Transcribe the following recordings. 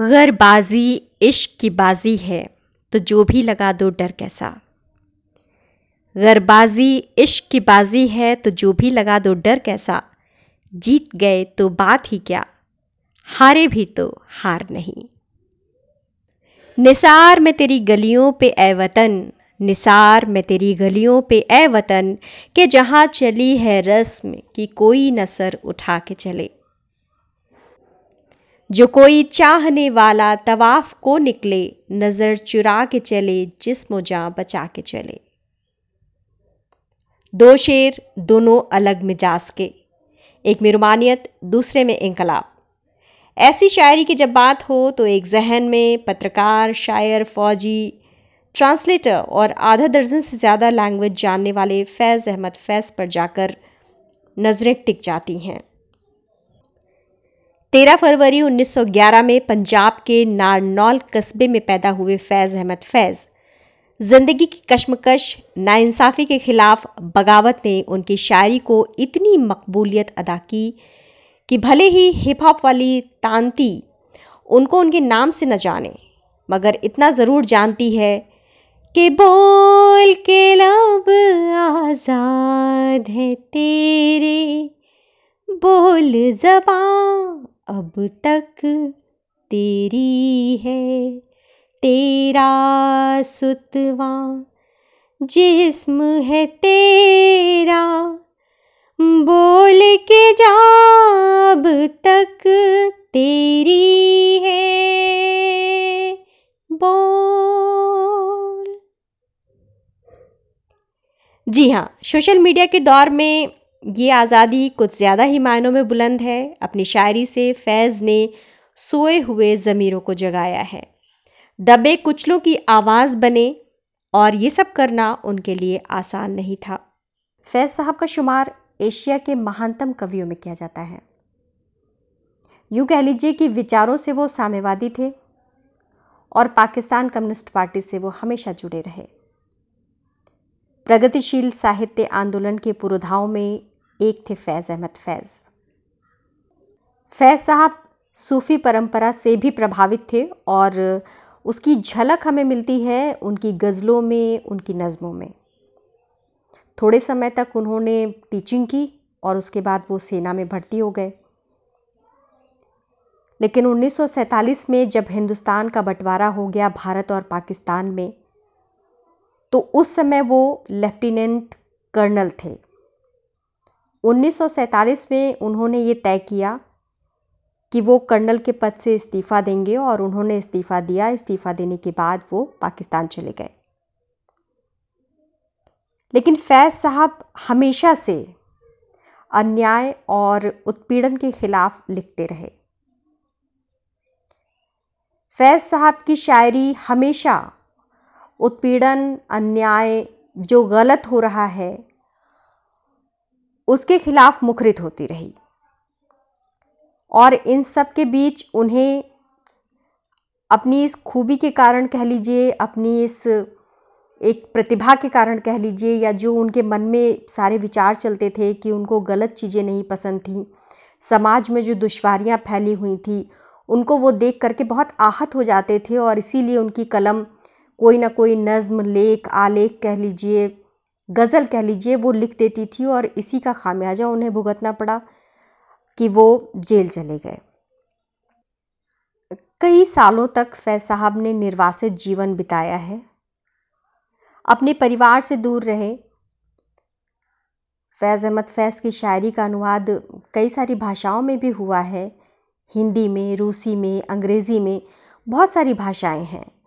गरबाजी, इश्क की बाजी है तो जो भी लगा दो डर कैसा। गरबाजी, इश्क की बाजी है तो जो भी लगा दो डर कैसा। जीत गए तो बात ही क्या, हारे भी तो हार नहीं। निसार में तेरी गलियों पे ए वतन, निसार में तेरी गलियों पे ए वतन, के जहाँ चली है रस्म, कि कोई नसर उठा के चले। जो कोई चाहने वाला तवाफ को निकले, नज़र चुरा के चले, जिस्म जाँ बचा के चले। दो शेर दोनों अलग मिजाज के। एक में रुमानियत दूसरे में इनकलाब। ऐसी शायरी की जब बात हो तो एक जहन में पत्रकार, शायर, फौजी, ट्रांसलेटर और आधा दर्जन से ज़्यादा लैंग्वेज जानने वाले फैज़ अहमद फैज़ पर जाकर नज़रें टिक जाती हैं। तेरह फरवरी 1911 में पंजाब के नारनौल कस्बे में पैदा हुए फैज़ अहमद फैज़। ज़िंदगी की कश्मकश, नाइंसाफ़ी के ख़िलाफ़ बगावत ने उनकी शायरी को इतनी मकबूलियत अदा की कि भले ही हिप हॉप वाली तांती उनको उनके नाम से न जाने, मगर इतना ज़रूर जानती है कि बोल के लब आज़ाद है तेरे, बोल जबां अब तक तेरी है, तेरा सुतवा। जिस्म है तेरा, बोल के जा अब तक तेरी है। बोल। जी हाँ सोशल मीडिया के दौर में ये आज़ादी कुछ ज़्यादा ही मायनों में बुलंद है। अपनी शायरी से फैज़ ने सोए हुए ज़मीरों को जगाया है। दबे कुचलों की आवाज़ बने और ये सब करना उनके लिए आसान नहीं था। फैज़ साहब का शुमार एशिया के महानतम कवियों में किया जाता है। यूँ कह लीजिए कि विचारों से वो साम्यवादी थे और पाकिस्तान कम्युनिस्ट पार्टी से वो हमेशा जुड़े रहे। प्रगतिशील साहित्य आंदोलन के पुरोधाओं में एक थे फैज़ अहमद फैज़। फैज़ साहब सूफ़ी परंपरा से भी प्रभावित थे और उसकी झलक हमें मिलती है उनकी गज़लों में, उनकी नज़मों में। थोड़े समय तक उन्होंने टीचिंग की और उसके बाद वो सेना में भर्ती हो गए। लेकिन 1947 में जब हिंदुस्तान का बंटवारा हो गया भारत और पाकिस्तान में तो उस समय वो लेफ्टिनेंट कर्नल थे। 1947 में उन्होंने ये तय किया कि वो कर्नल के पद से इस्तीफ़ा देंगे और उन्होंने इस्तीफ़ा दिया। इस्तीफ़ा देने के बाद वो पाकिस्तान चले गए। लेकिन फैज़ साहब हमेशा से अन्याय और उत्पीड़न के खिलाफ लिखते रहे। फैज़ साहब की शायरी हमेशा उत्पीड़न, अन्याय जो गलत हो रहा है उसके खिलाफ मुखरित होती रही। और इन सब के बीच उन्हें अपनी इस खूबी के कारण कह लीजिए, अपनी इस एक प्रतिभा के कारण कह लीजिए, या जो उनके मन में सारे विचार चलते थे कि उनको गलत चीज़ें नहीं पसंद थी, समाज में जो दुश्वारियाँ फैली हुई थी, उनको वो देख करके बहुत आहत हो जाते थे। और इसीलिए उनकी कलम कोई ना कोई नज़म, लेख, आलेख कह लीजिए गज़ल कह लीजिए, वो लिख देती थी और इसी का खामियाजा उन्हें भुगतना पड़ा कि वो जेल चले गए। कई सालों तक फैज साहब ने निर्वासित जीवन बिताया है। अपने परिवार से दूर रहे। फैज़ अहमद फैज़ की शायरी का अनुवाद कई सारी भाषाओं में भी हुआ है। हिंदी में, रूसी में, अंग्रेज़ी में बहुत सारी भाषाएँ हैं।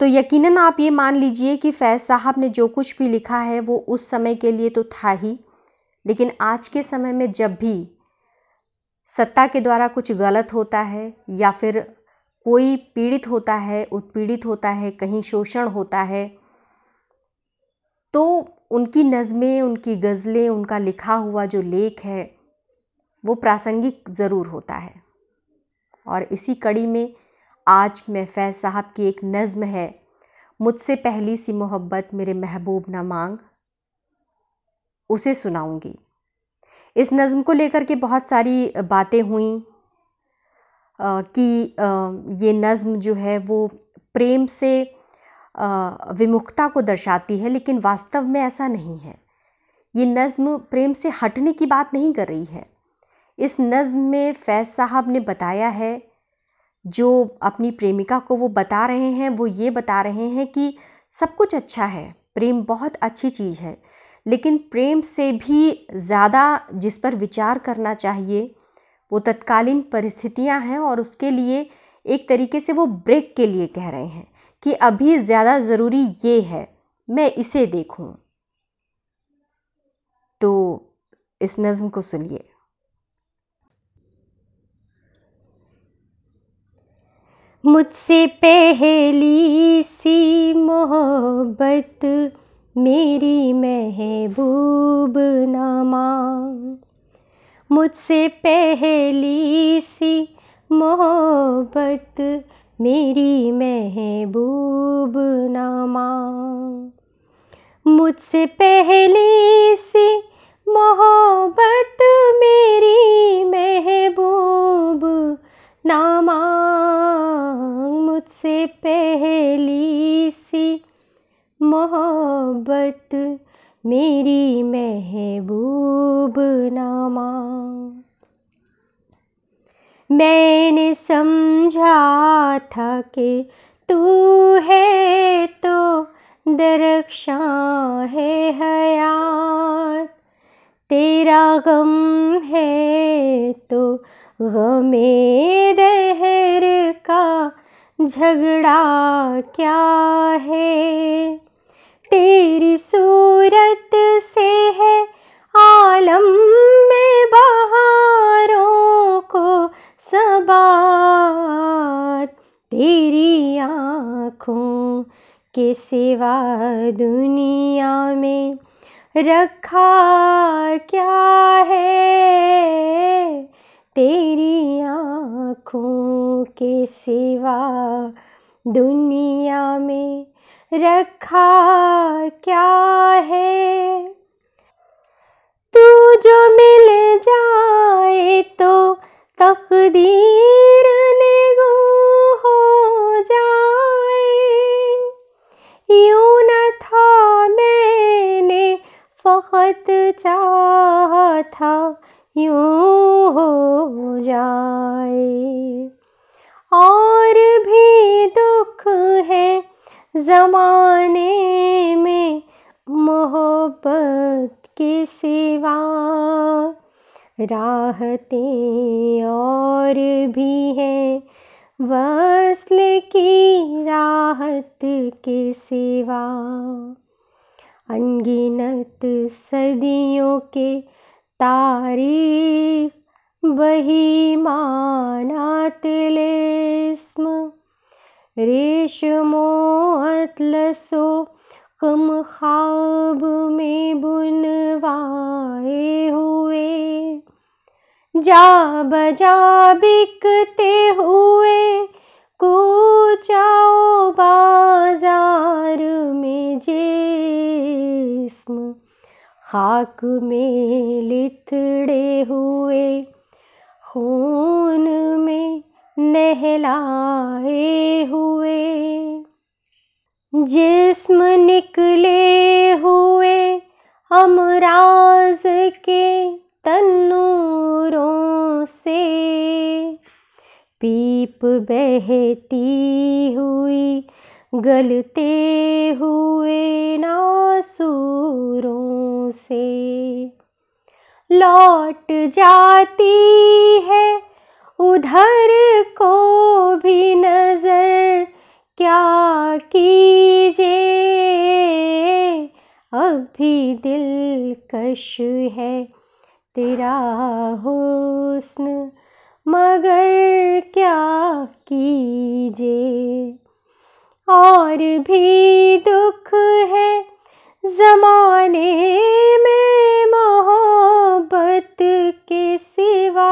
तो यकीनन आप ये मान लीजिए कि फैज़ साहब ने जो कुछ भी लिखा है वो उस समय के लिए तो था ही। लेकिन आज के समय में जब भी सत्ता के द्वारा कुछ गलत होता है या फिर कोई पीड़ित होता है, उत्पीड़ित होता है, कहीं शोषण होता है तो उनकी नज़में, उनकी गज़लें, उनका लिखा हुआ जो लेख है, वो प्रासंगिक ज़रूर होता है। और इसी कड़ी में आज मैं फैज़ साहब की एक नज़म है। मुझसे पहली सी मोहब्बत मेरे महबूब ना मांग, उसे सुनाऊँगी। इस नज़म को लेकर के बहुत सारी बातें हुई कि ये नज़्म जो है वो प्रेम से विमुखता को दर्शाती है, लेकिन वास्तव में ऐसा नहीं है। ये नज़्म प्रेम से हटने की बात नहीं कर रही है। इस नज़्म में फैज़ साहब ने बताया है जो अपनी प्रेमिका को वो बता रहे हैं, वो ये बता रहे हैं कि सब कुछ अच्छा है, प्रेम बहुत अच्छी चीज़ है, लेकिन प्रेम से भी ज़्यादा जिस पर विचार करना चाहिए, वो तत्कालीन परिस्थितियाँ हैं और उसके लिए एक तरीके से वो ब्रेक के लिए कह रहे हैं कि अभी ज़्यादा ज़रूरी ये है, मैं इसे देखूँ। तो इस नज़म को सुनिए। मुझसे पहली सी मोहब्बत, मेरी महबूब नमा। मुझसे पहली सी मोहब्बत, मेरी महबूब नमा। मुझसे पहली सी मोहब्बत, मेरी महबूब नामा। मुझसे पहली सी मोहब्बत, मेरी महबूब नामा। मैंने समझा था कि तू है तो दरख्शा है हयात। तेरा गम है तो गमे दहर का झगड़ा क्या है? तेरी सूरत से है आलम में बहारों को सबात। तेरी आँखों के सिवा दुनिया में रखा क्या है? तेरी आँखों के सिवा दुनिया में रखा क्या है? तू जो मिल जाए तो तकदीर ने गो हो जाए। यूँ न था मैंने फकत चाहा था यूँ हो जाए। और भी दुख है ज़माने में मोहब्बत के सिवा। राहतें और भी हैं वसल की राहत के सिवा। अनगिनत सदियों के तारीख वही माना तिलिस्म रेशमो अतलसो कम ख्वाब में बुनवाए हुए। जा बजा बिकते हुए, कूचाओ बाज़ार में जिस्म। खाक में लिथड़े हुए, खून में नहलाए हुए। जिस्म निकले हुए अमराज के तन्नूरों से, पीप बहती हुई गलते हुए नासूरों से। लौट जाती है, उधर को भी नज़र। क्या कीजिए अब भी दिलकश है तेरा हुस्न। मगर क्या कीजिए। और भी दुख है ज़माने में मोहब्बत के सिवा।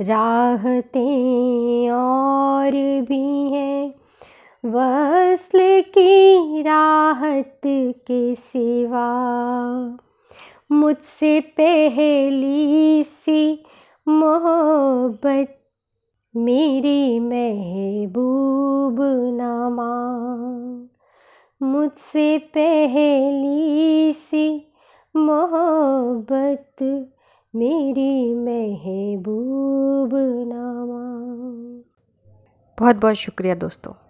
राहतें और भी हैं वसल की राहत के सिवा। मुझसे पहली सी मोहब्बत मेरी महबूब नमा मुझसे पहली सी मोहब्बत मेरी महबूब नामा बहुत बहुत शुक्रिया दोस्तों।